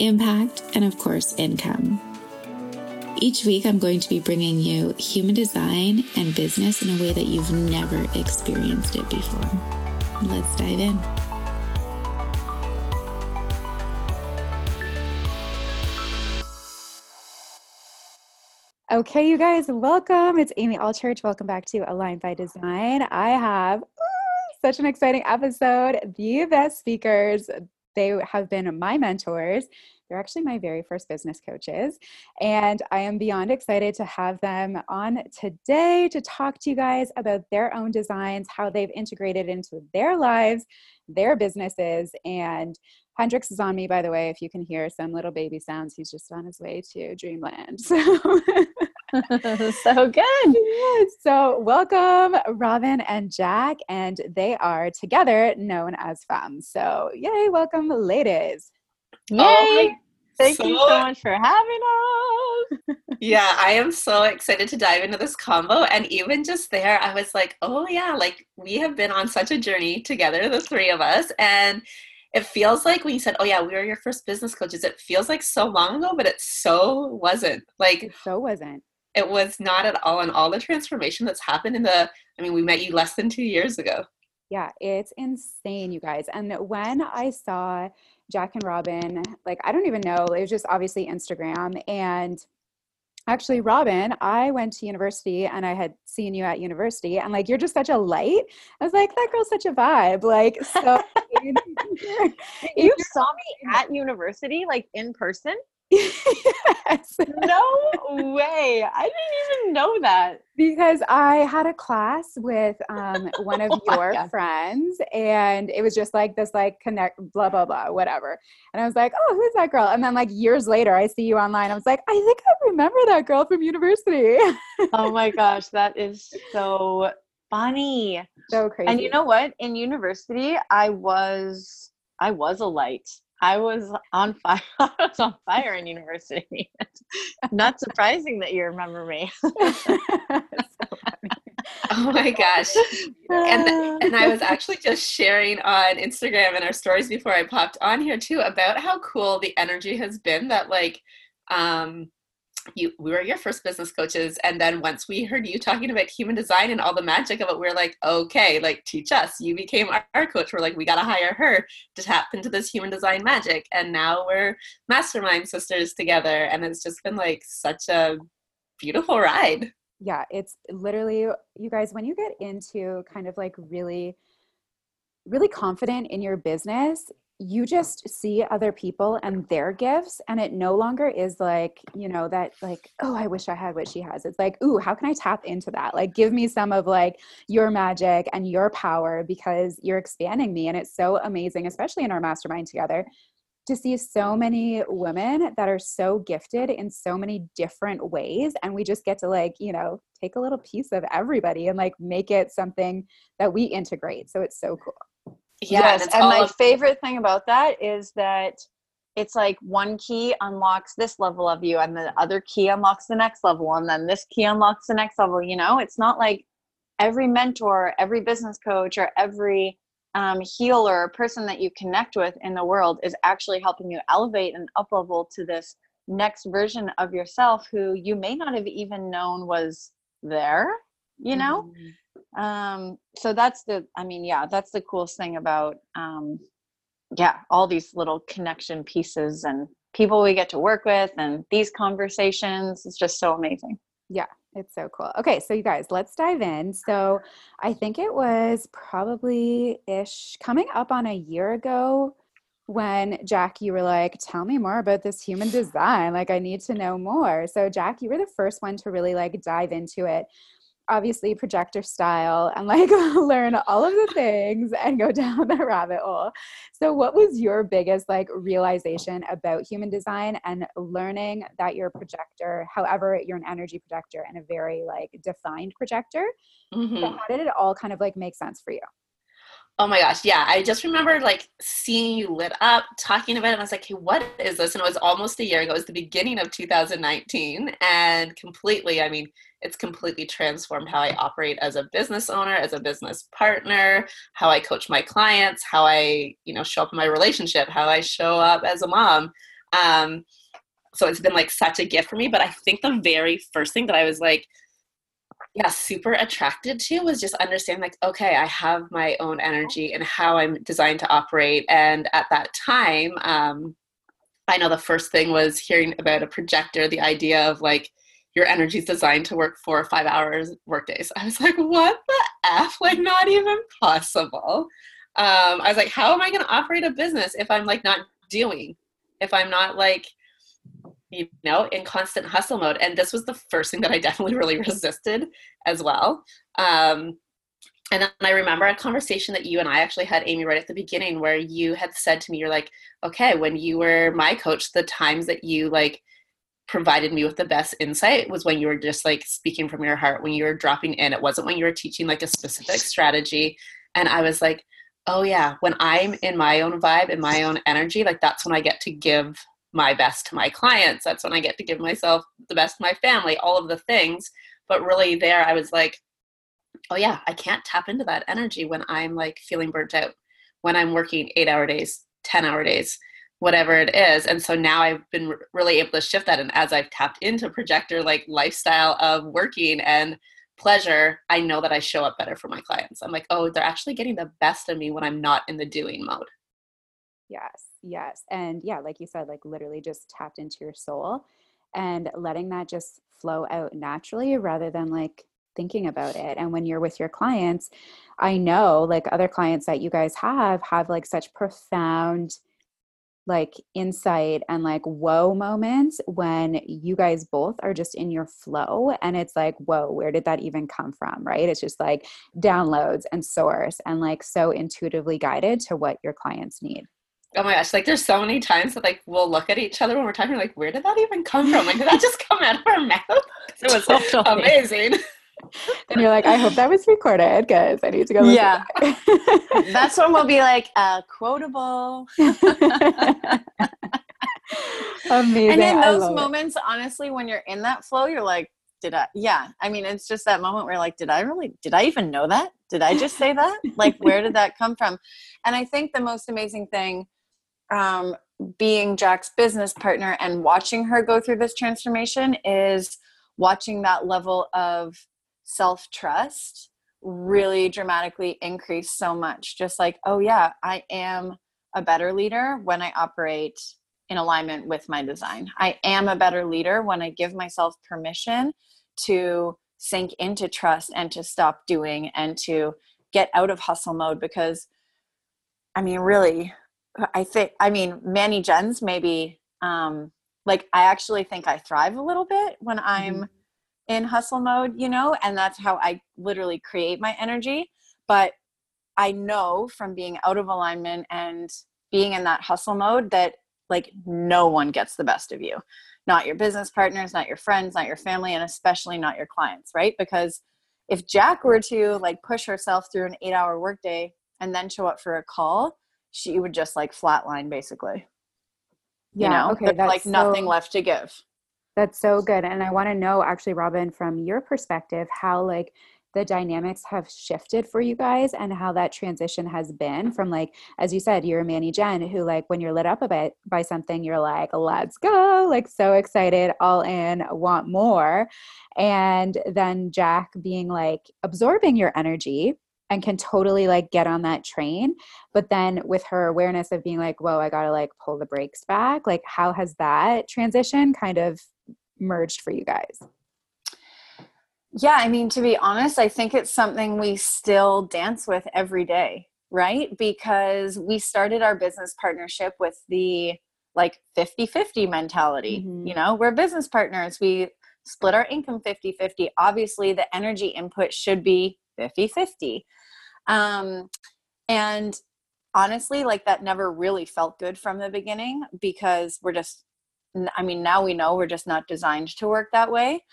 impact, and of course, income. Each week, I'm going to be bringing you human design and business in a way that you've never experienced it before. Let's dive in. Okay, you guys, welcome. It's Amy Allchurch. Welcome back to Align by Design. I have such an exciting episode. The best speakers, they have been my mentors. They're actually my very first business coaches. And I am beyond excited to have them on today to talk to you guys about their own designs, how they've integrated into their lives, their businesses. And Hendrix is on me, by the way, if you can hear some little baby sounds. He's just on his way to dreamland. So. so good. So, welcome, Robin and Jack, and they are together known as FEM. So, yay, welcome, ladies. Oh, yay! Oh, Thank so, you so much for having us. yeah, I am so excited to dive into this combo. And even just there, I was like, oh, yeah, like we have been on such a journey together, the three of us. And it feels like when you said, oh, yeah, we were your first business coaches, it feels like so long ago, but it so wasn't. Like, it so wasn't. It was not at all. And all the transformation that's happened in the, I mean, we met you less than two years ago. Yeah, it's insane, you guys. And when I saw Jack and Robin, like I don't even know, it was just obviously Instagram. And actually, Robin, I went to university and I had seen you at university, and like you're just such a light. I was like, that girl's such a vibe. Like, so you saw me at university, like in person yes. No way. I didn't even know that. Because I had a class with um, one of oh your friends, and it was just like this, like, connect, blah, blah, blah, whatever. And I was like, oh, who's that girl? And then, like, years later, I see you online. I was like, I think I remember that girl from university. oh my gosh, that is so funny. So crazy. And you know what? In university, I was. I was a light. I was on fire. I was on fire in university. Not surprising that you remember me. oh my gosh. And and I was actually just sharing on Instagram and our stories before I popped on here too about how cool the energy has been that like um you we were your first business coaches and then once we heard you talking about human design and all the magic of it we are like okay like teach us. You became our, our coach. We're like we got to hire her to tap into this human design magic. And now we're mastermind sisters together and it's just been like such a beautiful ride. Yeah it's literally you guys when you get into kind of like really really confident in your business you just see other people and their gifts and it no longer is like you know that like oh i wish i had what she has. It's like ooh how can i tap into that? Like give me some of like your magic and your power because you're expanding me. And it's so amazing especially in our mastermind together to see so many women that are so gifted in so many different ways and we just get to like you know take a little piece of everybody and like make it something that we integrate. So it's so cool yes and my of- favorite thing about that is that it's like one key unlocks this level of you and the other key unlocks the next level and then this key unlocks the next level you know? It's not like every mentor every business coach or every um, healer person that you connect with in the world is actually helping you elevate and up level to this next version of yourself who you may not have even known was there you know? Mm-hmm um so that's the i mean yeah that's the coolest thing about um yeah all these little connection pieces and people we get to work with and these conversations it's just so amazing yeah it's so cool okay so you guys let's dive in so i think it was probably ish coming up on a year ago when Jack, you were like, tell me more about this human design. Like, I need to know more. So, Jack, you were the first one to really like dive into it. Obviously projector style and like learn all of the things and go down the rabbit hole. So what was your biggest like realization about human design and learning that you're a projector, however you're an energy projector and a very like defined projector? Mm-hmm. How did it all kind of like make sense for you? Oh my gosh, yeah. I just remember like seeing you lit up, talking about it, and I was like, hey, what is this? And it was almost a year ago. It was the beginning of 2019. And completely, I mean, it's completely transformed how I operate as a business owner, as a business partner, how I coach my clients, how I, you know, show up in my relationship, how I show up as a mom. Um, so it's been like such a gift for me. But I think the very first thing that I was like, yeah super attracted to was just understanding like okay i have my own energy and how i'm designed to operate and at that time um, i know the first thing was hearing about a projector the idea of like your energy is designed to work four or five hours work days i was like what the f like not even possible um, i was like how am i going to operate a business if i'm like not doing if i'm not like you know, in constant hustle mode. And this was the first thing that I definitely really resisted as well. Um, and then I remember a conversation that you and I actually had, Amy, right at the beginning, where you had said to me, You're like, okay, when you were my coach, the times that you like provided me with the best insight was when you were just like speaking from your heart, when you were dropping in. It wasn't when you were teaching like a specific strategy. And I was like, oh yeah, when I'm in my own vibe, in my own energy, like that's when I get to give my best to my clients. That's when I get to give myself the best to my family, all of the things. But really, there, I was like, oh, yeah, I can't tap into that energy when I'm like feeling burnt out, when I'm working eight hour days, 10 hour days, whatever it is. And so now I've been really able to shift that. And as I've tapped into projector like lifestyle of working and pleasure, I know that I show up better for my clients. I'm like, oh, they're actually getting the best of me when I'm not in the doing mode. Yes yes and yeah like you said like literally just tapped into your soul and letting that just flow out naturally rather than like thinking about it and when you're with your clients i know like other clients that you guys have have like such profound like insight and like whoa moments when you guys both are just in your flow and it's like whoa where did that even come from right it's just like downloads and source and like so intuitively guided to what your clients need Oh my gosh, like there's so many times that like we'll look at each other when we're talking, like, where did that even come from? Like, did that just come out of our mouth? It was totally. amazing. And you're like, I hope that was recorded because I need to go. Yeah. That's when we'll be like, uh, quotable. Amazing. And in those moments, it. honestly, when you're in that flow, you're like, did I? Yeah. I mean, it's just that moment where like, did I really, did I even know that? Did I just say that? like, where did that come from? And I think the most amazing thing um, being Jack's business partner and watching her go through this transformation is watching that level of self trust really dramatically increase so much. Just like, oh, yeah, I am a better leader when I operate in alignment with my design. I am a better leader when I give myself permission to sink into trust and to stop doing and to get out of hustle mode because I mean, really, I think, I mean, Manny Gens maybe, um, like, I actually think I thrive a little bit when I'm mm-hmm. In hustle mode, you know, and that's how I literally create my energy. But I know from being out of alignment and being in that hustle mode that, like, no one gets the best of you. Not your business partners, not your friends, not your family, and especially not your clients, right? Because if Jack were to like push herself through an eight hour workday and then show up for a call, she would just like flatline basically. Yeah, you know, okay, that's like so, nothing left to give. That's so good. And I want to know actually, Robin, from your perspective, how like the dynamics have shifted for you guys and how that transition has been from like as you said you're a Manny Gen who like when you're lit up a bit by something you're like let's go like so excited all in want more and then jack being like absorbing your energy and can totally like get on that train but then with her awareness of being like whoa i gotta like pull the brakes back like how has that transition kind of merged for you guys yeah i mean to be honest i think it's something we still dance with every day right because we started our business partnership with the like 50-50 mentality mm-hmm. you know we're business partners we split our income 50 50. Obviously, the energy input should be 50 50. Um, and honestly, like that never really felt good from the beginning because we're just, I mean, now we know we're just not designed to work that way.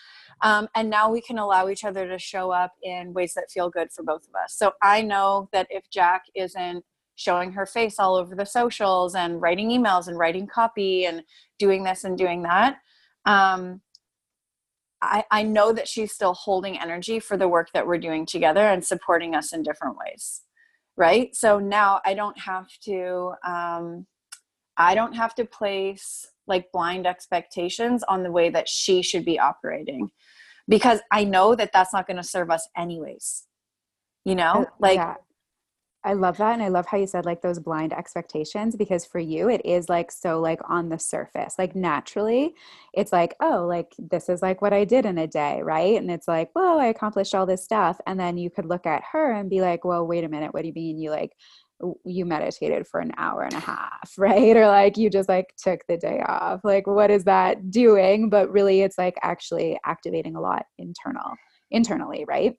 Um, and now we can allow each other to show up in ways that feel good for both of us. So I know that if Jack isn't showing her face all over the socials and writing emails and writing copy and doing this and doing that, um, I, I know that she's still holding energy for the work that we're doing together and supporting us in different ways. Right. So now I don't have to, um, I don't have to place like blind expectations on the way that she should be operating because I know that that's not going to serve us anyways. You know, uh, like yeah. I love that. And I love how you said like those blind expectations because for you, it is like so like on the surface, like naturally, it's like, oh, like this is like what I did in a day, right? And it's like, well, I accomplished all this stuff. And then you could look at her and be like, well, wait a minute, what do you mean you like, you meditated for an hour and a half, right? Or like you just like took the day off. Like, what is that doing? But really, it's like actually activating a lot internal, internally, right?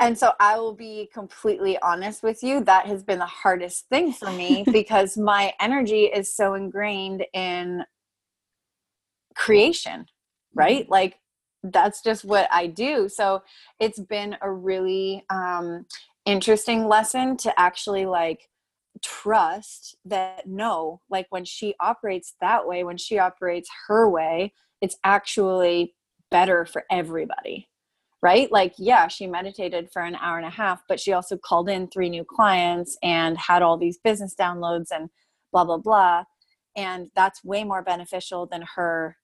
and so I will be completely honest with you. That has been the hardest thing for me because my energy is so ingrained in creation, right? Mm-hmm. Like that's just what I do. So it's been a really um, interesting lesson to actually like trust that no, like when she operates that way, when she operates her way, it's actually better for everybody right? Like, yeah, she meditated for an hour and a half, but she also called in three new clients and had all these business downloads and blah, blah, blah. And that's way more beneficial than her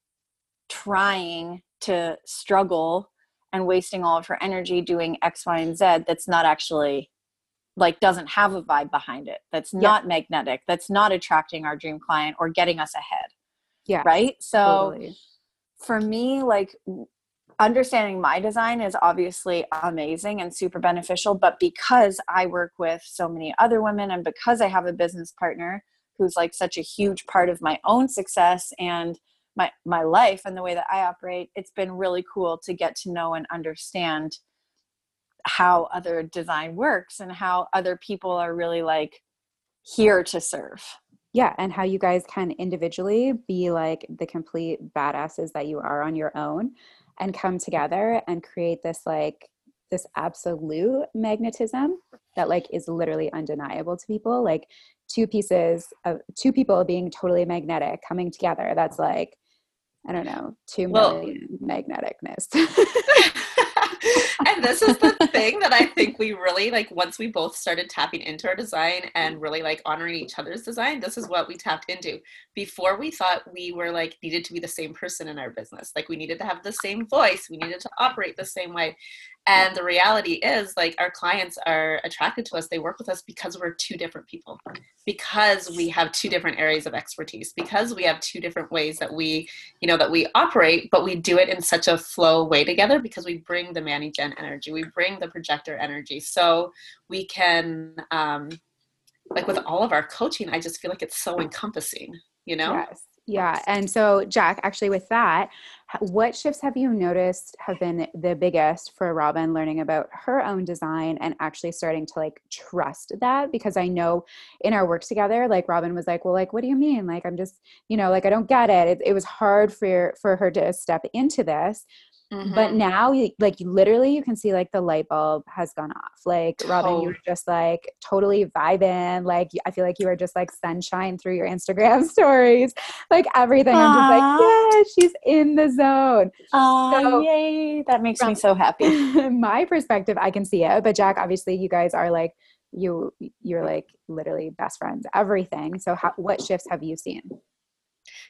trying to struggle and wasting all of her energy doing X, Y, and Z that's not actually like doesn't have a vibe behind it that's not yeah. magnetic that's not attracting our dream client or getting us ahead yeah right so totally. for me like understanding my design is obviously amazing and super beneficial but because i work with so many other women and because i have a business partner who's like such a huge part of my own success and my my life and the way that i operate it's been really cool to get to know and understand how other design works and how other people are really like here to serve. Yeah and how you guys can individually be like the complete badasses that you are on your own and come together and create this like this absolute magnetism that like is literally undeniable to people. Like two pieces of two people being totally magnetic coming together that's like i don't know two million well, magneticness and this is the thing that I think we really like once we both started tapping into our design and really like honoring each other's design, this is what we tapped into. Before we thought we were like needed to be the same person in our business. Like we needed to have the same voice, we needed to operate the same way. And the reality is, like, our clients are attracted to us. They work with us because we're two different people, because we have two different areas of expertise, because we have two different ways that we, you know, that we operate, but we do it in such a flow way together because we bring the Manny Gen energy, we bring the projector energy. So we can, um, like, with all of our coaching, I just feel like it's so encompassing, you know? Yes. Yeah. And so, Jack, actually, with that, what shifts have you noticed have been the biggest for Robin learning about her own design and actually starting to like trust that? Because I know in our work together, like Robin was like, well, like, what do you mean? Like, I'm just, you know, like, I don't get it. It, it was hard for, for her to step into this. Mm-hmm. But now, like literally, you can see like the light bulb has gone off. Like Robin, oh. you were just like totally vibing. Like I feel like you were just like sunshine through your Instagram stories, like everything. Aww. I'm just like, yeah, she's in the zone. Oh, so, yay! That makes me so happy. my perspective, I can see it. But Jack, obviously, you guys are like you. You're like literally best friends. Everything. So, how, what shifts have you seen?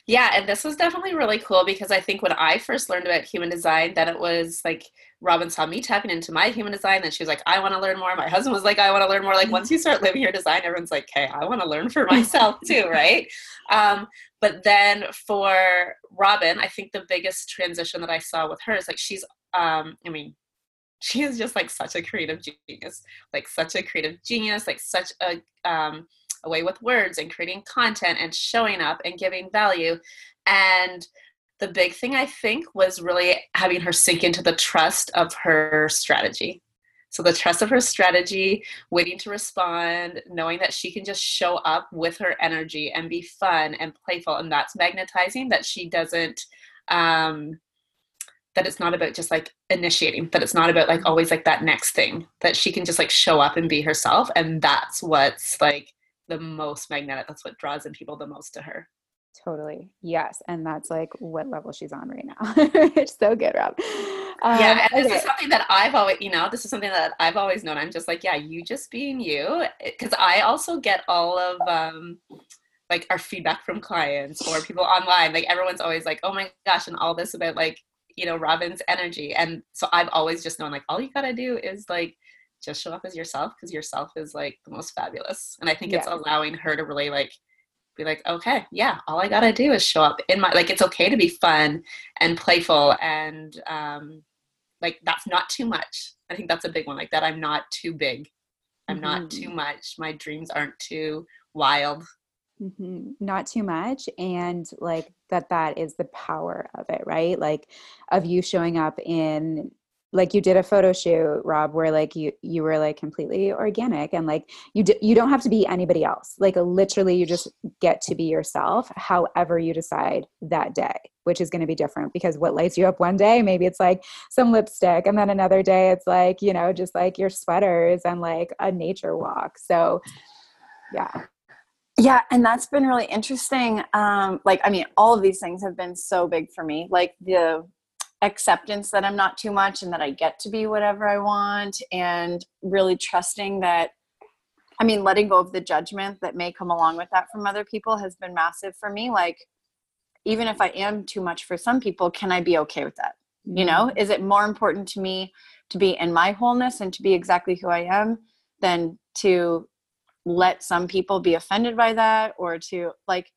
Yeah, and this was definitely really cool because I think when I first learned about human design, that it was like Robin saw me tapping into my human design, and she was like, I want to learn more. My husband was like, I want to learn more. Like once you start living your design, everyone's like, hey, I want to learn for myself too, right? Um, but then for Robin, I think the biggest transition that I saw with her is like she's um, I mean, she is just like such a creative genius, like such a creative genius, like such a um away with words and creating content and showing up and giving value. And the big thing I think was really having her sink into the trust of her strategy. So the trust of her strategy, waiting to respond, knowing that she can just show up with her energy and be fun and playful, and that's magnetizing. That she doesn't, um, that it's not about just like initiating. That it's not about like always like that next thing. That she can just like show up and be herself, and that's what's like the most magnetic. That's what draws in people the most to her. Totally. Yes. And that's like what level she's on right now. it's so good, Rob. Um, yeah. And this okay. is something that I've always, you know, this is something that I've always known. I'm just like, yeah, you just being you. Cause I also get all of, um, like our feedback from clients or people online. Like everyone's always like, oh my gosh, and all this about like, you know, Robin's energy. And so I've always just known like all you gotta do is like just show up as yourself because yourself is like the most fabulous. And I think it's allowing her to really like be like, okay, yeah, all I gotta do is show up in my like it's okay to be fun and playful and um like that's not too much. I think that's a big one. Like that I'm not too big. I'm mm-hmm. not too much. My dreams aren't too wild. Mm-hmm. Not too much. And like that, that is the power of it, right? Like of you showing up in like you did a photo shoot rob where like you you were like completely organic and like you you don't have to be anybody else. Like literally you just get to be yourself however you decide that day which is going to be different because what lights you up one day maybe it's like some lipstick and then another day it's like you know just like your sweaters and like a nature walk. So yeah. Yeah and that's been really interesting um like i mean all of these things have been so big for me like the acceptance that I'm not too much and that I get to be whatever I want and really trusting that I mean letting go of the judgment that may come along with that from other people has been massive for me like even if I am too much for some people can I be okay with that you know mm-hmm. is it more important to me to be in my wholeness and to be exactly who I am than to let some people be offended by that or to like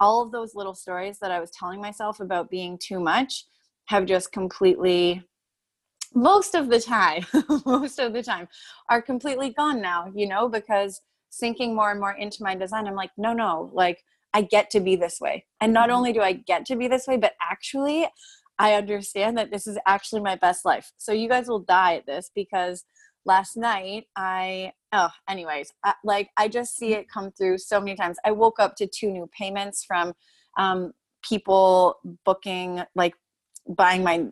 all of those little stories that I was telling myself about being too much have just completely most of the time most of the time are completely gone now you know because sinking more and more into my design i'm like no no like i get to be this way. And not mm-hmm. only do i get to be this way but actually i understand that this is actually my best life. So you guys will die at this because last night i oh anyways I, like i just see it come through so many times. I woke up to two new payments from um, people booking like buying my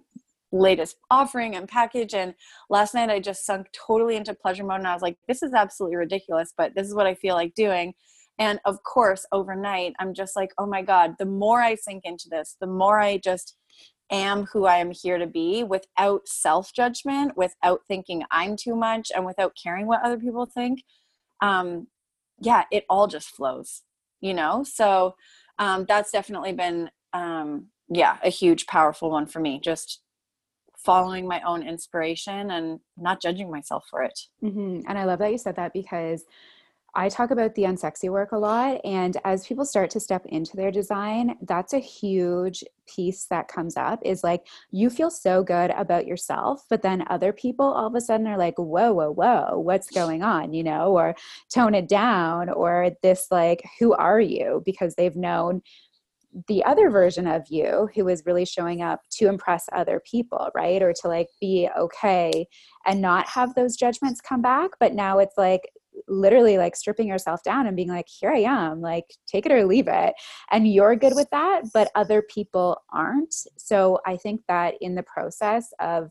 latest offering and package and last night i just sunk totally into pleasure mode and i was like this is absolutely ridiculous but this is what i feel like doing. And of course overnight i'm just like oh my god the more i sink into this the more i just am who i am here to be without self judgment without thinking i'm too much and without caring what other people think. Um yeah it all just flows you know? So um that's definitely been um yeah, a huge, powerful one for me. Just following my own inspiration and not judging myself for it. Mm-hmm. And I love that you said that because I talk about the unsexy work a lot. And as people start to step into their design, that's a huge piece that comes up is like you feel so good about yourself, but then other people all of a sudden are like, whoa, whoa, whoa, what's going on? You know, or tone it down, or this like, who are you? Because they've known the other version of you who is really showing up to impress other people, right? Or to like be okay and not have those judgments come back. But now it's like literally like stripping yourself down and being like, here I am, like take it or leave it. And you're good with that, but other people aren't. So I think that in the process of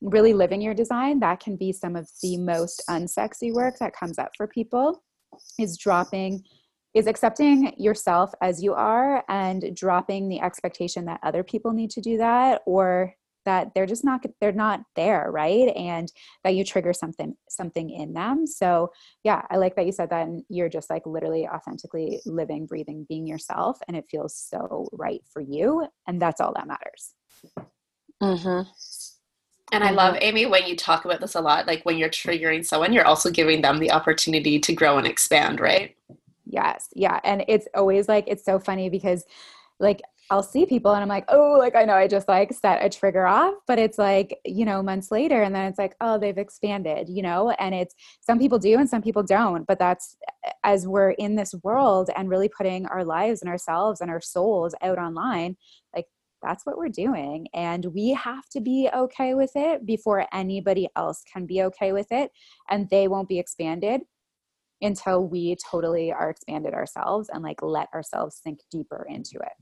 really living your design, that can be some of the most unsexy work that comes up for people is dropping is accepting yourself as you are and dropping the expectation that other people need to do that or that they're just not they're not there right and that you trigger something something in them so yeah i like that you said that and you're just like literally authentically living breathing being yourself and it feels so right for you and that's all that matters mm-hmm. And I love, Amy, when you talk about this a lot, like when you're triggering someone, you're also giving them the opportunity to grow and expand, right? Yes. Yeah. And it's always like, it's so funny because like I'll see people and I'm like, oh, like I know I just like set a trigger off, but it's like, you know, months later and then it's like, oh, they've expanded, you know, and it's some people do and some people don't. But that's as we're in this world and really putting our lives and ourselves and our souls out online, like that's what we're doing. And we have to be okay with it before anybody else can be okay with it. And they won't be expanded until we totally are expanded ourselves and like let ourselves sink deeper into it.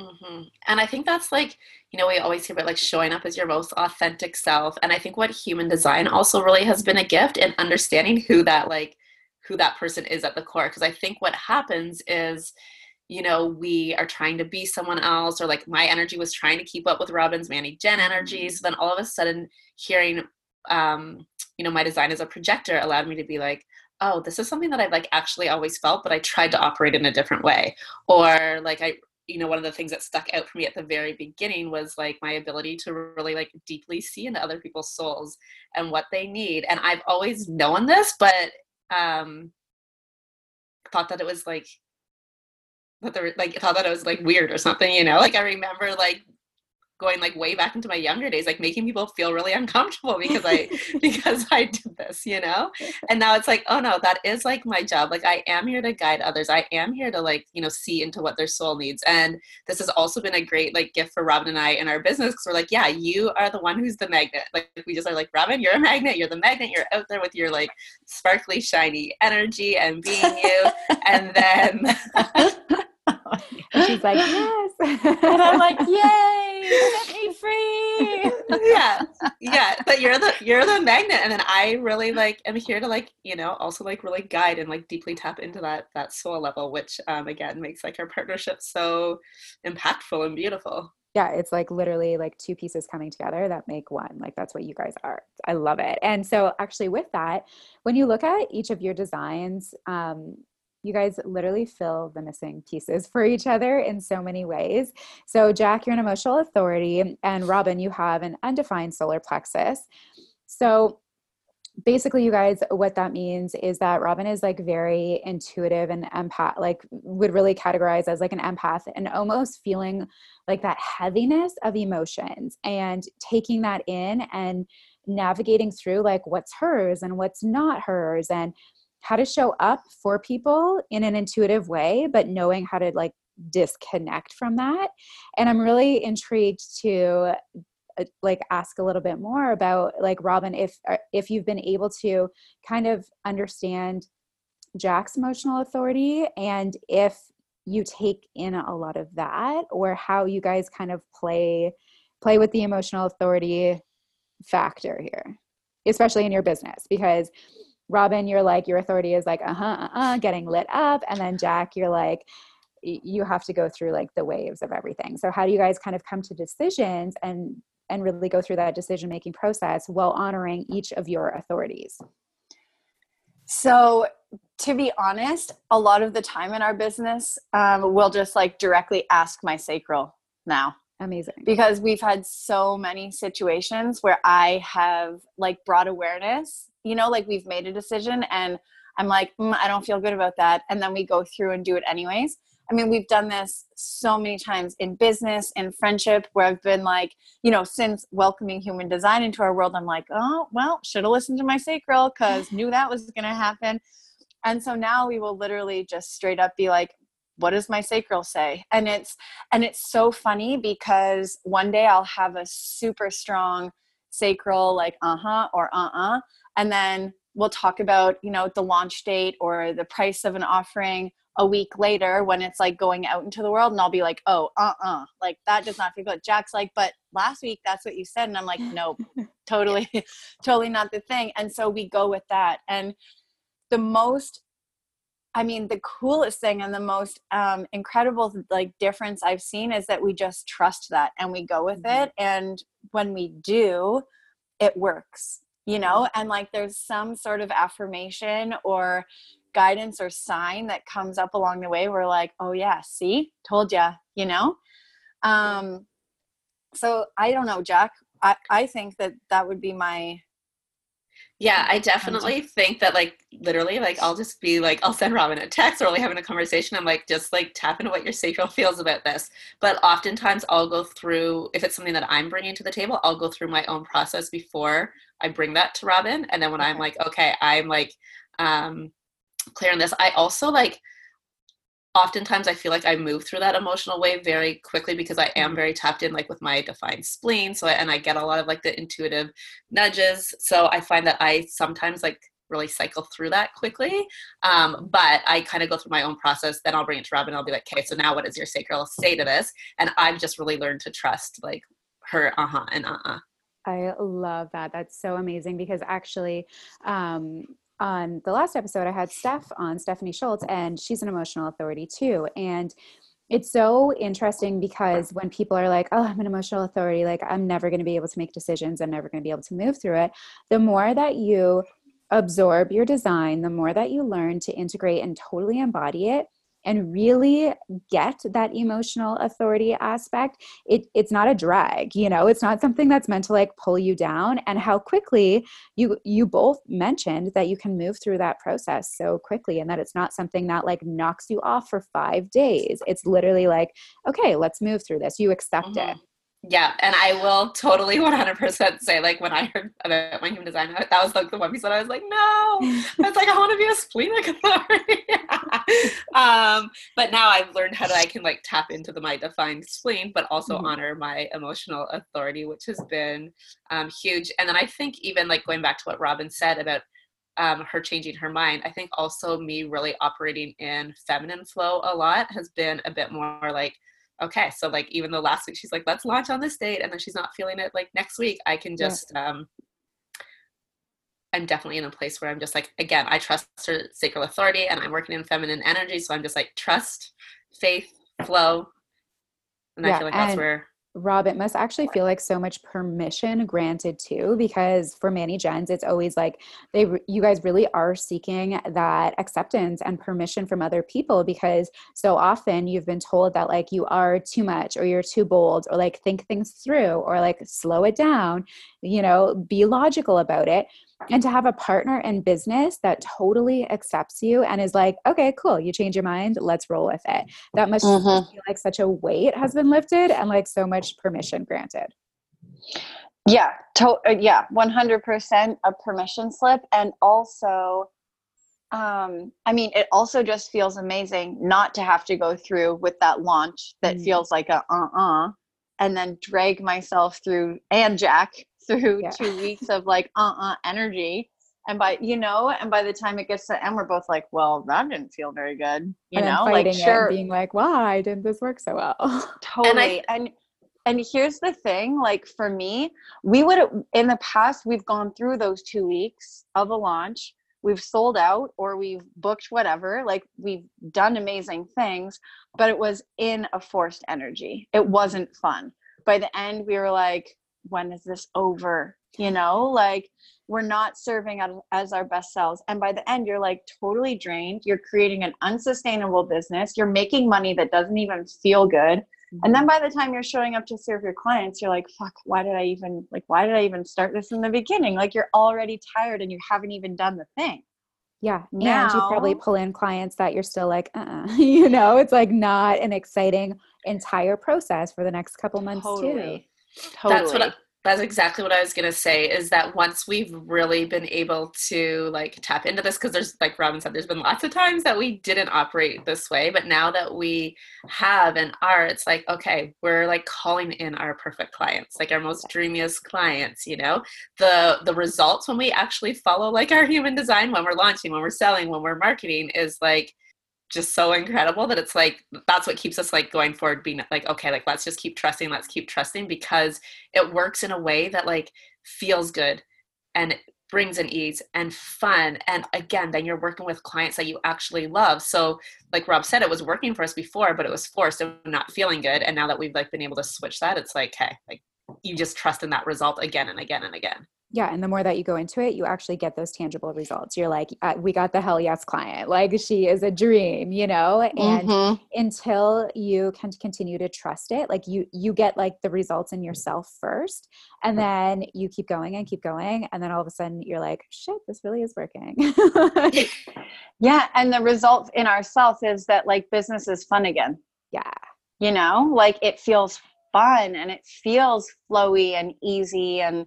Mm-hmm. And I think that's like, you know, we always hear about like showing up as your most authentic self. And I think what human design also really has been a gift in understanding who that like who that person is at the core. Because I think what happens is, you know, we are trying to be someone else, or like my energy was trying to keep up with Robin's Manny Gen energy. So then all of a sudden, hearing, um, you know, my design as a projector allowed me to be like, oh, this is something that I've like actually always felt, but I tried to operate in a different way. Or like I, you know, one of the things that stuck out for me at the very beginning was like my ability to really like deeply see into other people's souls and what they need. And I've always known this, but um thought that it was like that there like thought that it was like weird or something, you know. Like I remember like going like way back into my younger days like making people feel really uncomfortable because i because i did this you know? And now it's like oh no that is like my job. Like i am here to guide others. I am here to like you know see into what their soul needs. And this has also been a great like gift for robin and i in our business because we're like yeah you are the one who's the magnet. Like we just are like robin you're a magnet. You're the magnet. You're out there with your like sparkly shiny energy and being you. And then and she's like, yes. and I'm like, yay, set me free. yeah. Yeah. But you're the you're the magnet. And then I really like am here to like, you know, also like really guide and like deeply tap into that that soul level, which um again makes like our partnership so impactful and beautiful yeah it's like literally like two pieces coming together that make one like that's what you guys are i love it and so actually with that when you look at each of your designs um, you guys literally fill the missing pieces for each other in so many ways. So, Jack, you're an emotional authority, and Robin, you have an undefined solar plexus. So, basically you guys what that means is that robin is like very intuitive and empath like would really categorize as like an empath and almost feeling like that heaviness of emotions and taking that in and navigating through like what's hers and what's not hers and how to show up for people in an intuitive way, but knowing how to like disconnect from that. And I'm really intrigued to uh, like ask a little bit more about like Robin if uh, if you've been able to kind of understand Jack's emotional authority and if you take in a lot of that or how you guys kind of play play with the emotional authority factor here especially in your business because Robin, you're like, your authority is like, uh huh, uh uh, getting lit up. And then Jack, you're like, you have to go through like the waves of everything. So, how do you guys kind of come to decisions and and really go through that decision making process while honoring each of your authorities? So, to be honest, a lot of the time in our business, um, we'll just like directly ask my sacral now. Amazing. Because we've had so many situations where I have like brought awareness you know like we've made a decision and i'm like mm, i don't feel good about that and then we go through and do it anyways i mean we've done this so many times in business in friendship where i've been like you know since welcoming human design into our world i'm like oh well should have listened to my sacral because knew that was going to happen and so now we will literally just straight up be like what does my sacral say and it's and it's so funny because one day i'll have a super strong sacral like uh-huh or uh-uh and then we'll talk about you know the launch date or the price of an offering a week later when it's like going out into the world and I'll be like, oh, uh-uh, like that does not feel good. Jack's like, but last week that's what you said. And I'm like, nope, totally, totally not the thing. And so we go with that. And the most, I mean, the coolest thing and the most um, incredible like difference I've seen is that we just trust that and we go with mm-hmm. it. And when we do, it works you know and like there's some sort of affirmation or guidance or sign that comes up along the way we're like oh yeah see told ya you know um so i don't know jack i i think that that would be my yeah, I definitely think that like literally like I'll just be like I'll send Robin a text or we'll having a conversation. I'm like just like tap into what your sacral feels about this. But oftentimes I'll go through if it's something that I'm bringing to the table, I'll go through my own process before I bring that to Robin. And then when okay. I'm like okay, I'm like um clear on this. I also like oftentimes I feel like I move through that emotional wave very quickly because I am very tapped in like with my defined spleen. So I, and I get a lot of like the intuitive nudges. So I find that I sometimes like really cycle through that quickly. Um, but I kind of go through my own process. Then I'll bring it to Robin. I'll be like, okay, so now what does your sacral say to this? And I've just really learned to trust like her uh-huh and uh-uh. I love that. That's so amazing because actually, um, on the last episode, I had Steph on, Stephanie Schultz, and she's an emotional authority too. And it's so interesting because when people are like, oh, I'm an emotional authority, like I'm never going to be able to make decisions, I'm never going to be able to move through it, the more that you absorb your design, the more that you learn to integrate and totally embody it, and really get that emotional authority aspect it, it's not a drag you know? It's not something that's meant to like pull you down and how quickly you you both mentioned that you can move through that process so quickly and that it's not something that like knocks you off for five days. It's literally like okay let's move through this. You accept mm-hmm. it yeah, and I will totally 100% say, like, when I heard about my human design, that was like the one piece that I was like, no, I was like, I want to be a splenic authority. um, but now I've learned how to, I can like tap into the my defined spleen, but also mm-hmm. honor my emotional authority, which has been um, huge. And then I think even like going back to what Robin said about um, her changing her mind, I think also me really operating in feminine flow a lot has been a bit more like, okay so like even though last week she's like let's launch on this date and then she's not feeling it like next week i can just yeah. um i'm definitely in a place where i'm just like again i trust her sacral authority and i'm working in feminine energy so i'm just like trust faith flow and yeah, i feel like that's where Rob, it must actually feel like so much permission granted too, because for Manny Gens, it's always like they, you guys really are seeking that acceptance and permission from other people because so often you've been told that like you are too much or you're too bold or like think things through or like slow it down, you know, be logical about it and to have a partner in business that totally accepts you and is like okay cool you change your mind let's roll with it. That must mm-hmm. feel like such a weight has been lifted and like so much permission granted. Yeah to- uh, yeah 100% a permission slip and also um i mean it also just feels amazing not to have to go through with that launch that mm. feels like a uh-uh and then drag myself through and jack through yeah. two weeks of like uh-uh energy. And by you know and by the time it gets to end we're both like well that didn't feel very good you and know? Like sure being like why didn't this work so well? Totally. And, I, and and here's the thing like for me we would in the past we've gone through those two weeks of a launch. We've sold out or we've booked whatever. Like we've done amazing things but it was in a forced energy. It wasn't fun. By the end we were like when is this over? You know like we're not serving as our best selves. And by the end you're like totally drained. You're creating an unsustainable business. You're making money that doesn't even feel good. And then mm-hmm. by the time you're showing up to serve your clients you're like fuck why did i even like why did i even start this in the beginning? Like you're already tired and you haven't even done the thing. Yeah now, and you probably pull in clients that you're still like uh you know? It's like not an exciting entire process for the next couple months totally. too Totally. That's what I, that's exactly what I was gonna say. Is that once we've really been able to like tap into this, because there's like Robin said, there's been lots of times that we didn't operate this way, but now that we have and are, it's like okay, we're like calling in our perfect clients, like our most dreamiest clients. You know, the the results when we actually follow like our human design when we're launching, when we're selling, when we're marketing is like just so incredible that it's like that's what keeps us like going forward being like okay like let's just keep trusting let's keep trusting because it works in a way that like feels good and brings an ease and fun. And again then you're working with clients that you actually love. So like rob said it was working for us before but it was forced and not feeling good. And now that we've like been able to switch that it's like hey like you just trust in that result again and again and again yeah and the more that you go into it you actually get those tangible results. You're like uh, we got the hell yes client. Like she is a dream you know? And mm-hmm. until you can continue to trust it like you you get like the results in yourself first and then you keep going and keep going and then all of a sudden you're like shit this really is working. Yeah and the result in ourself is that like business is fun again. Yeah. You know? Like it feels fun and it feels flowy and easy and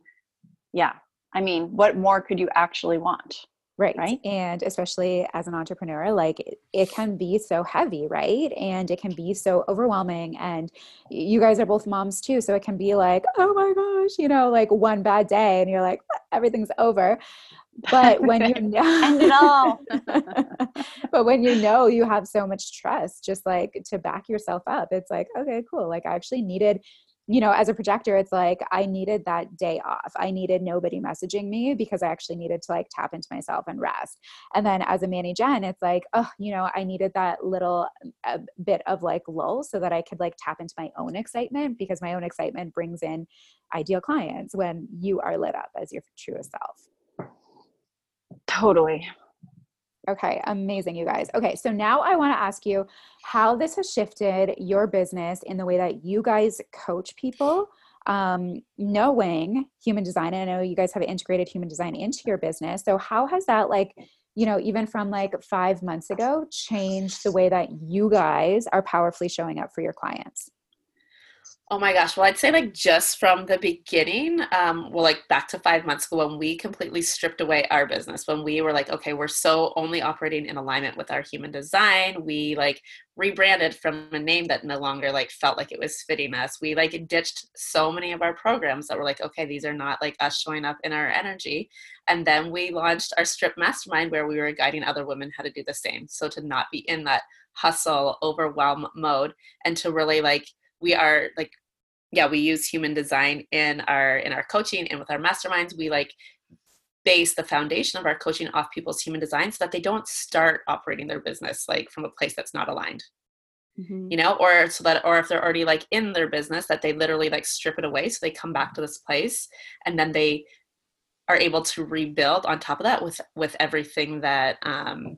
yeah i mean what more could you actually want Right. right. And especially as an entrepreneur, like it, it, can be so heavy, right? And it can be so overwhelming. And you guys are both moms too. So it can be like, oh my gosh, you know, like one bad day and you're like, ah, everything's over. But when you know, end it all. but when you know you have so much trust, just like to back yourself up, it's like, okay, cool. Like I actually needed you know, as a projector, it's like I needed that day off. I needed nobody messaging me because I actually needed to like tap into myself and rest. And then as a Manny Gen, it's like, oh, you know, I needed that little uh, bit of like lull so that I could like tap into my own excitement because my own excitement brings in ideal clients when you are lit up as your truest self. Totally. Okay, amazing, you guys. Okay, so now I want to ask you how this has shifted your business in the way that you guys coach people. Um, knowing human design, I know you guys have integrated human design into your business. So, how has that, like, you know, even from like five months ago, changed the way that you guys are powerfully showing up for your clients? Oh my gosh. Well, I'd say like just from the beginning, um, well, like back to five months ago when we completely stripped away our business, when we were like, okay, we're so only operating in alignment with our human design. We like rebranded from a name that no longer like felt like it was fitting us. We like ditched so many of our programs that were like, okay, these are not like us showing up in our energy. And then we launched our strip mastermind where we were guiding other women how to do the same. So to not be in that hustle, overwhelm mode and to really like, we are like yeah we use human design in our in our coaching and with our masterminds. We like base the foundation of our coaching off people's human design so that they don't start operating their business like from a place that's not aligned. Mm-hmm. you know or so that or if they're already like in their business that they literally like strip it away so they come back to this place and then they are able to rebuild on top of that with with everything that um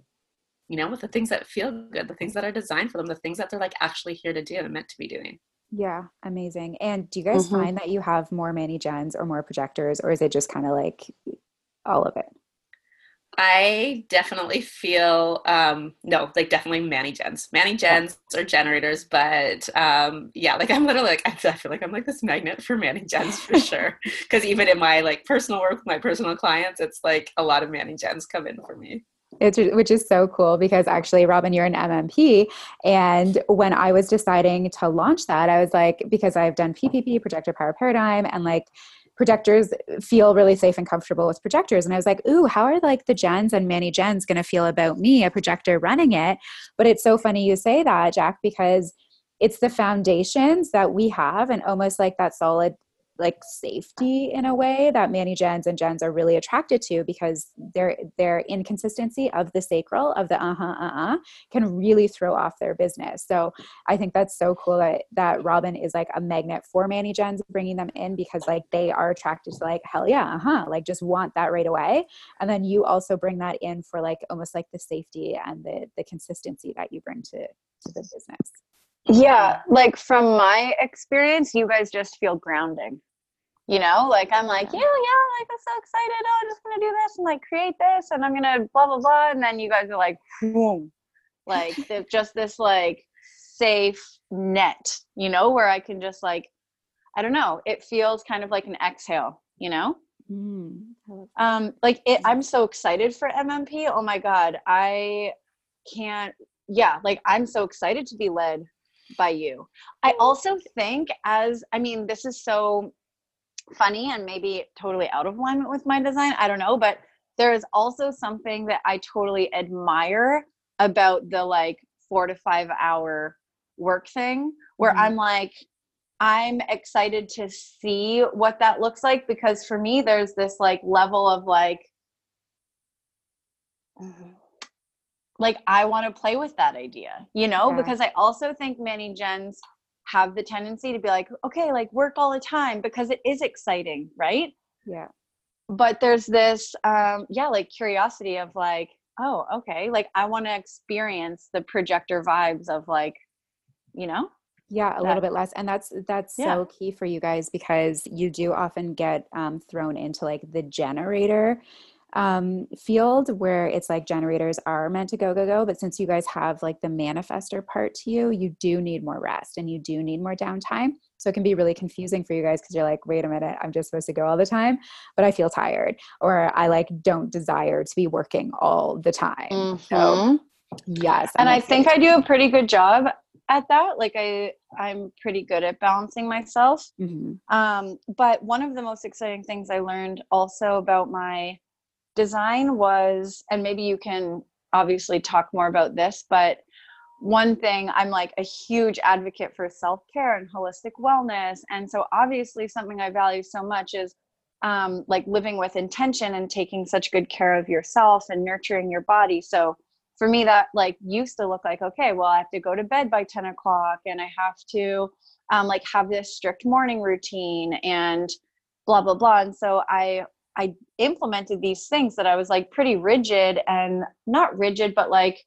you know with the things that feel good the things that are designed for them the things that they're like actually here to do and meant to be doing yeah, amazing. And do you guys mm-hmm. find that you have more Manny gens or more projectors, or is it just kind of like all of it? I definitely feel um no, like definitely Manny gens. Manny gens oh. are generators, but um yeah, like I'm literally like I feel like I'm like this magnet for Manny gens for sure. Cause even in my like personal work, with my personal clients, it's like a lot of Manny gens come in for me. It's, which is so cool because actually, Robin, you're an MMP. And when I was deciding to launch that, I was like, because I've done PPP, Projector Power Paradigm, and like projectors feel really safe and comfortable with projectors. And I was like, ooh, how are like the gens and Manny gens going to feel about me, a projector running it? But it's so funny you say that, Jack, because it's the foundations that we have and almost like that solid like safety in a way that Manny gens and gens are really attracted to because their their inconsistency of the sacral of the uh-huh uh-uh can really throw off their business. So I think that's so cool that that Robin is like a magnet for Manny gens bringing them in because like they are attracted to like hell yeah uh-huh like just want that right away and then you also bring that in for like almost like the safety and the the consistency that you bring to to the business. Yeah, like from my experience, you guys just feel grounding. You know, like I'm like, yeah, yeah, like I'm so excited. Oh, I'm just gonna do this and like create this, and I'm gonna blah blah blah. And then you guys are like, boom, like just this like safe net, you know, where I can just like, I don't know, it feels kind of like an exhale, you know. Mm, um, like it, I'm so excited for MMP. Oh my god, I can't. Yeah, like I'm so excited to be led by you. I also think as I mean, this is so funny and maybe totally out of alignment with my design. I don't know, but there is also something that I totally admire about the like four to five hour work thing where mm-hmm. I'm like, I'm excited to see what that looks like because for me, there's this like level of like, like I want to play with that idea, you know, yeah. because I also think Manny gens have the tendency to be like, okay, like work all the time because it is exciting, right? Yeah. But there's this, um, yeah, like curiosity of like, oh, okay, like I want to experience the projector vibes of like, you know, yeah a that, little bit less and that's that's yeah. so key for you guys because you do often get um, thrown into like the generator um, field where it's like generators are meant to go, go, go. But since you guys have like the manifester part to you, you do need more rest and you do need more downtime. So it can be really confusing for you guys because you're like, wait a minute, I'm just supposed to go all the time, but I feel tired or I like don't desire to be working all the time. Mm-hmm. So yes. And I think I do a pretty good job at that like i i'm pretty good at balancing myself mm-hmm. um, but one of the most exciting things i learned also about my design was and maybe you can obviously talk more about this but one thing i'm like a huge advocate for self-care and holistic wellness and so obviously something i value so much is um, like living with intention and taking such good care of yourself and nurturing your body. So for me that like used to look like okay well i have to go to bed by 10 o'clock and i have to um, like have this strict morning routine and blah blah blah and so i i implemented these things that i was like pretty rigid and not rigid but like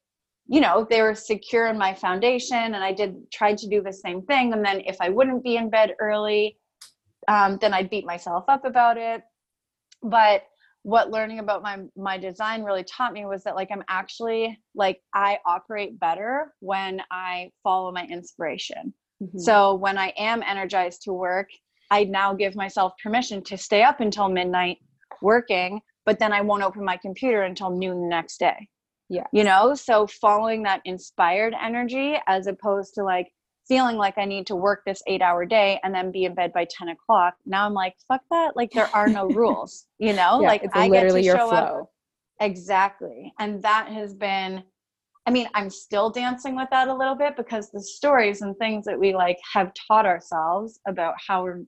you know they were secure in my foundation and i did tried to do the same thing. And then if i wouldn't be in bed early um, then i'd beat myself up about it. But what learning about my my design really taught me was that like i'm actually like i operate better when i follow my inspiration. Mm-hmm. so when i am energized to work i now give myself permission to stay up until midnight working but then i won't open my computer until noon the next day yeah you know so following that inspired energy as opposed to like feeling like I need to work this eight hour day and then be in bed by 10 o'clock. Now I'm like, fuck that. Like there are no rules, you know, yeah, like I literally get to show up. Exactly. And that has been, I mean, I'm still dancing with that a little bit because the stories and things that we like have taught ourselves about how we're,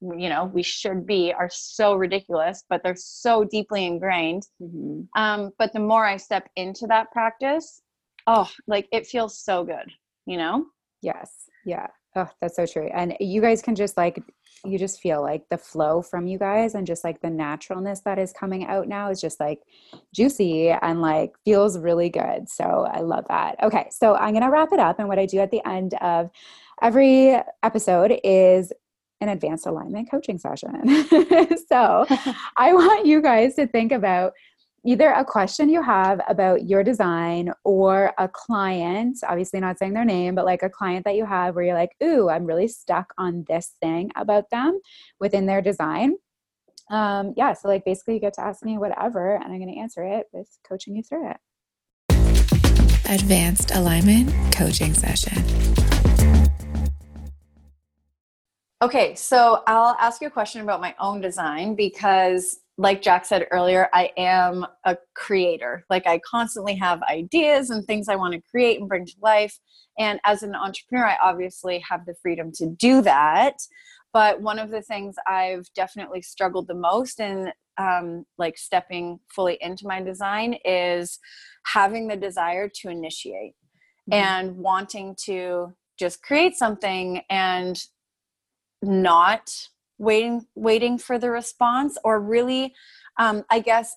you know, we should be are so ridiculous, but they're so deeply ingrained. Mm-hmm. Um, but the more I step into that practice, oh, like it feels so good, you know? Yes. Yeah. Oh, that's so true. And you guys can just like, you just feel like the flow from you guys and just like the naturalness that is coming out now is just like juicy and like feels really good. So I love that. Okay. So I'm going to wrap it up. And what I do at the end of every episode is an advanced alignment coaching session. so I want you guys to think about either a question you have about your design or a client, obviously not saying their name, but like a client that you have where you're like, ooh, I'm really stuck on this thing about them within their design. Um, yeah, so like basically you get to ask me whatever and I'm going to answer it with coaching you through it. Advanced Alignment Coaching Session. Okay, so I'll ask you a question about my own design because like Jack said earlier, I am a creator. Like I constantly have ideas and things I want to create and bring to life. And as an entrepreneur, I obviously have the freedom to do that. But one of the things I've definitely struggled the most in um, like stepping fully into my design is having the desire to initiate mm-hmm. and wanting to just create something and not waiting waiting for the response or really um, i guess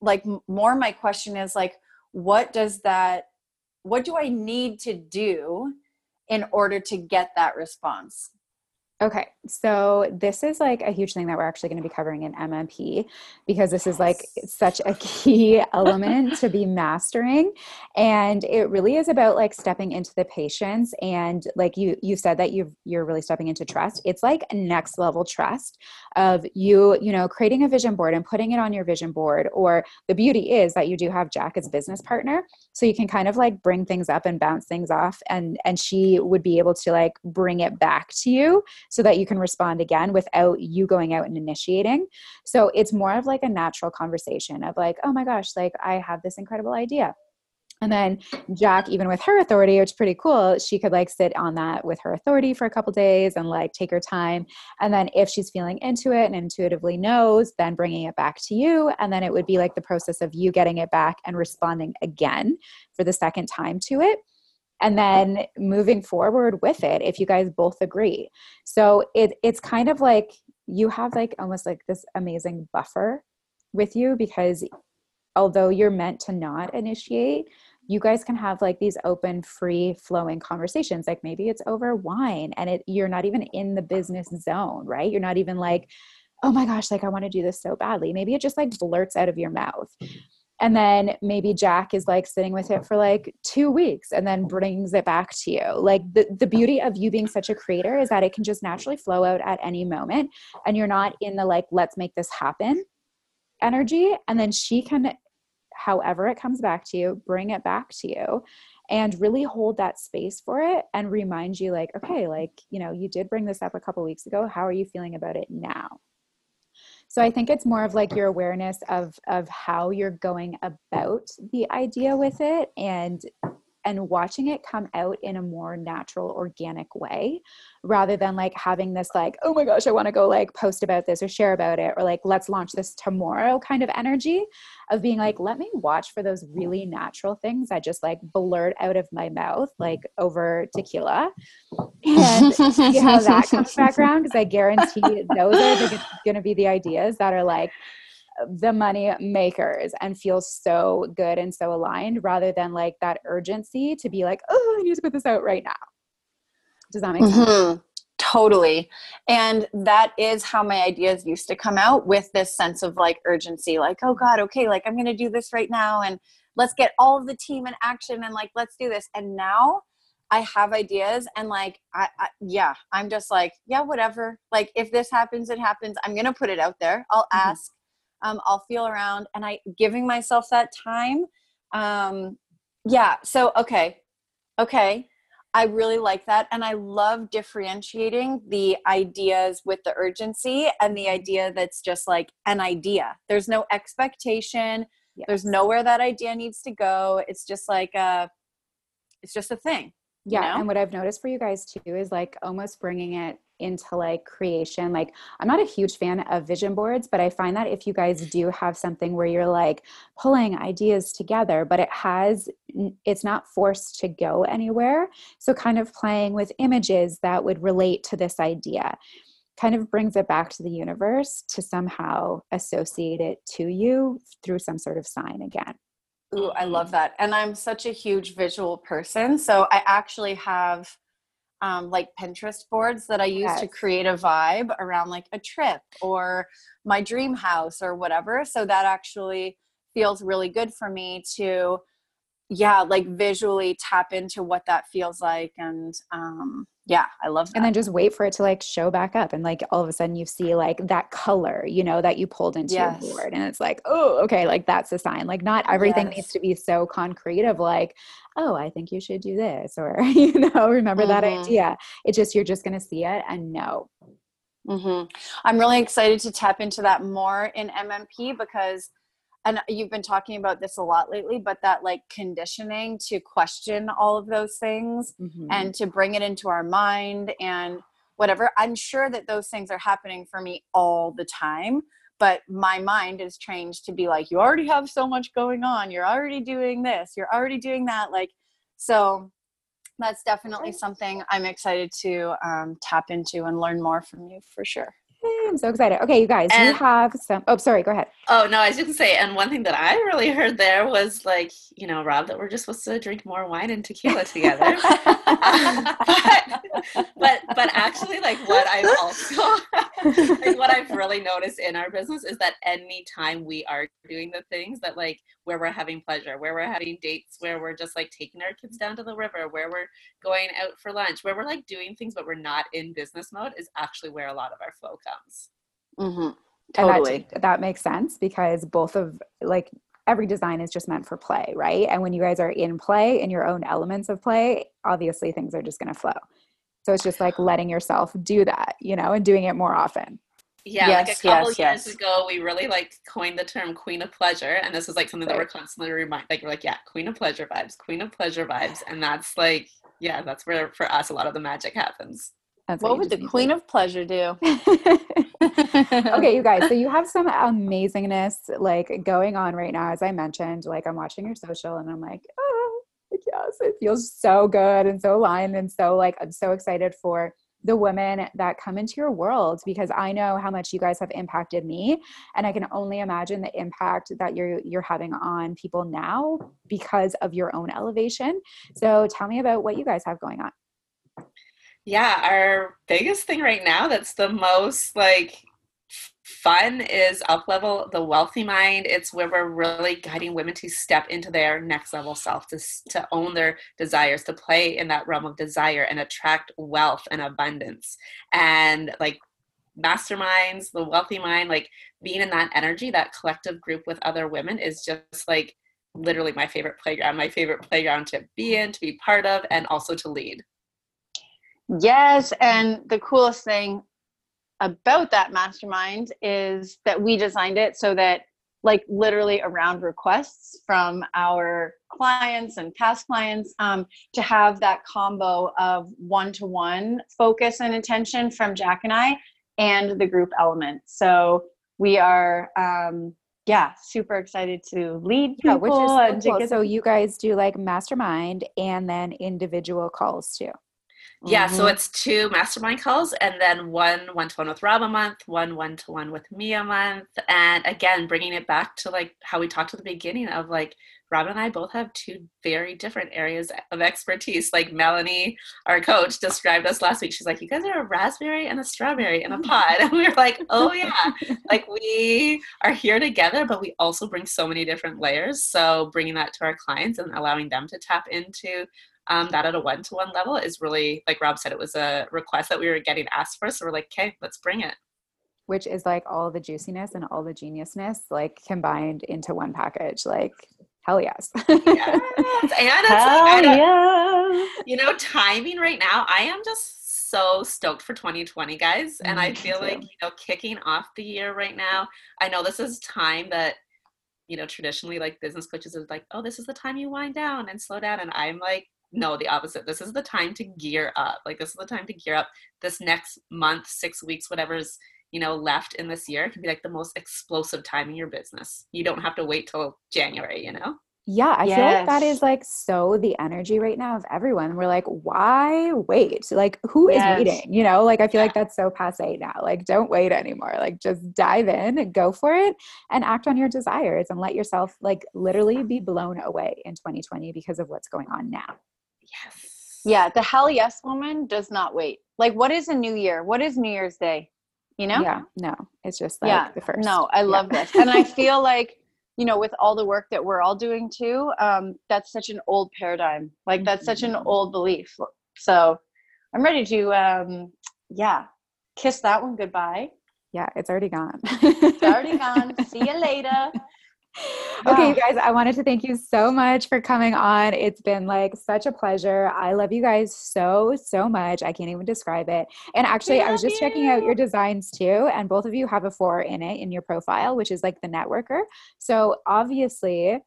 like more my question is like what does that what do i need to do in order to get that response? Okay, so this is like a huge thing that we're actually going to be covering in MMP because this yes. is like such a key element to be mastering and it really is about like stepping into the patience and like you you said that you you're really stepping into trust. It's like next level trust of you, you know, creating a vision board and putting it on your vision board or the beauty is that you do have Jack as business partner so you can kind of like bring things up and bounce things off and and she would be able to like bring it back to you so that you can respond again without you going out and initiating. So it's more of like a natural conversation of like, oh my gosh, like I have this incredible idea. And then Jack, even with her authority, which is pretty cool, she could like sit on that with her authority for a couple days and like take her time. And then if she's feeling into it and intuitively knows, then bringing it back to you. And then it would be like the process of you getting it back and responding again for the second time to it and then moving forward with it if you guys both agree so it it's kind of like you have like almost like this amazing buffer with you because although you're meant to not initiate you guys can have like these open free flowing conversations like maybe it's over wine and it you're not even in the business zone right you're not even like oh my gosh, like I want to do this so badly. Maybe it just like blurts out of your mouth. And then maybe Jack is like sitting with it for like two weeks and then brings it back to you. Like the, the beauty of you being such a creator is that it can just naturally flow out at any moment. And you're not in the like, let's make this happen energy. And then she can, however it comes back to you, bring it back to you and really hold that space for it and remind you like okay like you know you did bring this up a couple weeks ago how are you feeling about it now so i think it's more of like your awareness of of how you're going about the idea with it and and watching it come out in a more natural organic way rather than like having this like oh my gosh i want to go like post about this or share about it or like let's launch this tomorrow kind of energy of being like let me watch for those really natural things I just like blurt out of my mouth like over tequila. And see how that comes back around because i guarantee those are going to be the ideas that are like the money makers and feel so good and so aligned rather than like that urgency to be like, oh, I need to put this out right now. Does that make mm-hmm. sense? Totally. And that is how my ideas used to come out with this sense of like urgency, like, oh God, okay, like I'm going to do this right now. And let's get all of the team in action and like, let's do this. And now I have ideas and like, I, I yeah, I'm just like, yeah, whatever. Like if this happens, it happens. I'm going to put it out there. I'll mm-hmm. Um, I'll feel around and I giving myself that time. Um, yeah. So, okay. Okay. I really like that. And I love differentiating the ideas with the urgency and the idea that's just like an idea. There's no expectation. Yes. There's nowhere that idea needs to go. It's just like a, it's just a thing. Yeah. You know? And what I've noticed for you guys too is like almost bringing it into like creation like i'm not a huge fan of vision boards but i find that if you guys do have something where you're like pulling ideas together but it has it's not forced to go anywhere so kind of playing with images that would relate to this idea kind of brings it back to the universe to somehow associate it to you through some sort of sign again Ooh, I love that. And I'm such a huge visual person. So I actually have um, like Pinterest boards that I use yes. to create a vibe around like a trip or my dream house or whatever. So that actually feels really good for me to, yeah, like visually tap into what that feels like. And um, yeah i love that and then just wait for it to like show back up and like all of a sudden you see like that color you know that you pulled into yes. your board and it's like oh okay like that's a sign like not everything yes. needs to be so concrete of like oh i think you should do this or you know remember mm-hmm. that idea it just you're just going to see it and know mm-hmm. i'm really excited to tap into that more in mmp because and you've been talking about this a lot lately but that like conditioning to question all of those things mm-hmm. and to bring it into our mind and whatever i'm sure that those things are happening for me all the time but my mind is trained to be like you already have so much going on. You're already doing this. You're already doing that. Like so that's definitely something i'm excited to um, tap into and learn more from you for sure I'm so excited. Okay, you guys, and, you have some. Oh, sorry. Go ahead. Oh no, I was just gonna say, and one thing that I really heard there was like, you know, Rob, that we're just supposed to drink more wine and tequila together. but, but but actually, like what I've also like what I've really noticed in our business is that anytime we are doing the things that like where we're having pleasure, where we're having dates, where we're just like taking our kids down to the river, where we're going out for lunch, where we're like doing things but we're not in business mode, is actually where a lot of our flow comes. Mm-hmm. Totally. That, that makes sense because both of like every design is just meant for play, right? And when you guys are in play in your own elements of play, obviously things are just going to flow. So it's just like letting yourself do that, you know, and doing it more often. Yeah, yes, like a couple yes, years yes. ago, we really like coined the term "queen of pleasure," and this is like something right. that we're constantly remind. Like we're like, yeah, queen of pleasure vibes, queen of pleasure vibes, and that's like, yeah, that's where for us a lot of the magic happens. That's what, what would the queen of pleasure do? okay, you guys. So you have some amazingness like going on right now. As I mentioned, like I'm watching your social, and I'm like, oh, yes, it feels so good and so aligned, and so like I'm so excited for the women that come into your world because I know how much you guys have impacted me and I can only imagine the impact that you're you're having on people now because of your own elevation. So tell me about what you guys have going on. Yeah, our biggest thing right now that's the most like fun is up level the wealthy mind. It's where we're really guiding women to step into their next level self to, to own their desires to play in that realm of desire and attract wealth and abundance. And like masterminds the wealthy mind like being in that energy that collective group with other women is just like literally my favorite playground my favorite playground to be in to be part of and also to lead yes and the coolest thing about that mastermind is that we designed it so that like literally around requests from our clients and past clients um, to have that combo of one-to-one focus and attention from jack and i and the group element so we are um, yeah super excited to lead people yeah, which is so, cool. so you guys do like mastermind and then individual calls too yeah, mm-hmm. so it's two mastermind calls and then one one to one with Rob a month, one one to one with me a month. And again, bringing it back to like how we talked at the beginning of like Rob and I both have two very different areas of expertise. Like Melanie, our coach, described us last week. She's like, You guys are a raspberry and a strawberry in a pod. And we were like, Oh, yeah. like we are here together, but we also bring so many different layers. So bringing that to our clients and allowing them to tap into um, that at a one to one level is really, like Rob said, it was a request that we were getting asked for. So we're like, okay, let's bring it. Which is like all the juiciness and all the geniusness, like combined into one package. Like, hell yes. yes. And it's hell like, yeah. you know, timing right now, I am just so stoked for 2020, guys. And I feel like, you know, kicking off the year right now, I know this is time that you know traditionally like business coaches is like oh this is the time you wind down and slow down and i'm like no the opposite. This is the time to gear up. Like this is the time to gear up. This next month six weeks whatever's you know left in this year can be like the most explosive time in your business. You don't have to wait till january you know? Yeah i yes. feel like that is like so the energy right now of everyone. We're like why wait? Like who is yes. waiting? You know like i feel yeah. like that's so passe now. Like don't wait anymore. Like just dive in and go for it and act on your desires and let yourself like literally be blown away in 2020 because of what's going on now Yes. Yeah, the hell yes woman does not wait. Like, what is a new year? What is New Year's Day? You know? Yeah, no, it's just like yeah, the first. No, I love yeah. this. And I feel like, you know, with all the work that we're all doing too, um, that's such an old paradigm. Like, that's such an mm-hmm. old belief. So I'm ready to, um, yeah, kiss that one goodbye. Yeah, it's already gone. it's already gone. See you later. okay, um, you guys, I wanted to thank you so much for coming on. It's been like such a pleasure. I love you guys so, so much. I can't even describe it. And actually, I was just you. checking out your designs too, and both of you have a four in it in your profile, which is like the networker. So obviously,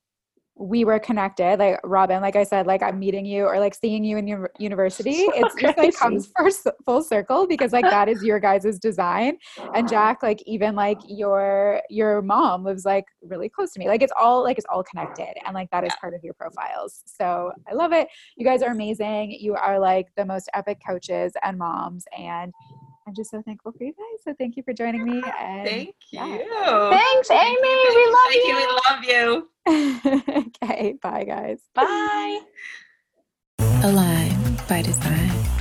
we were connected like robin like i said like i'm meeting you or like seeing you in your university so it's crazy. just like comes for full circle because like that is your guys' design. And jack like even like your your mom lives like really close to me like it's all like it's all connected and like that is part of your profiles. So i love it. You guys are amazing. You are like the most epic coaches and moms and I'm just so thankful for you guys. So thank you for joining me. And, thank you. Yeah. Thanks, Amy. we love thank you. Thank you. We love you. okay. Bye, guys. Bye. Align by design.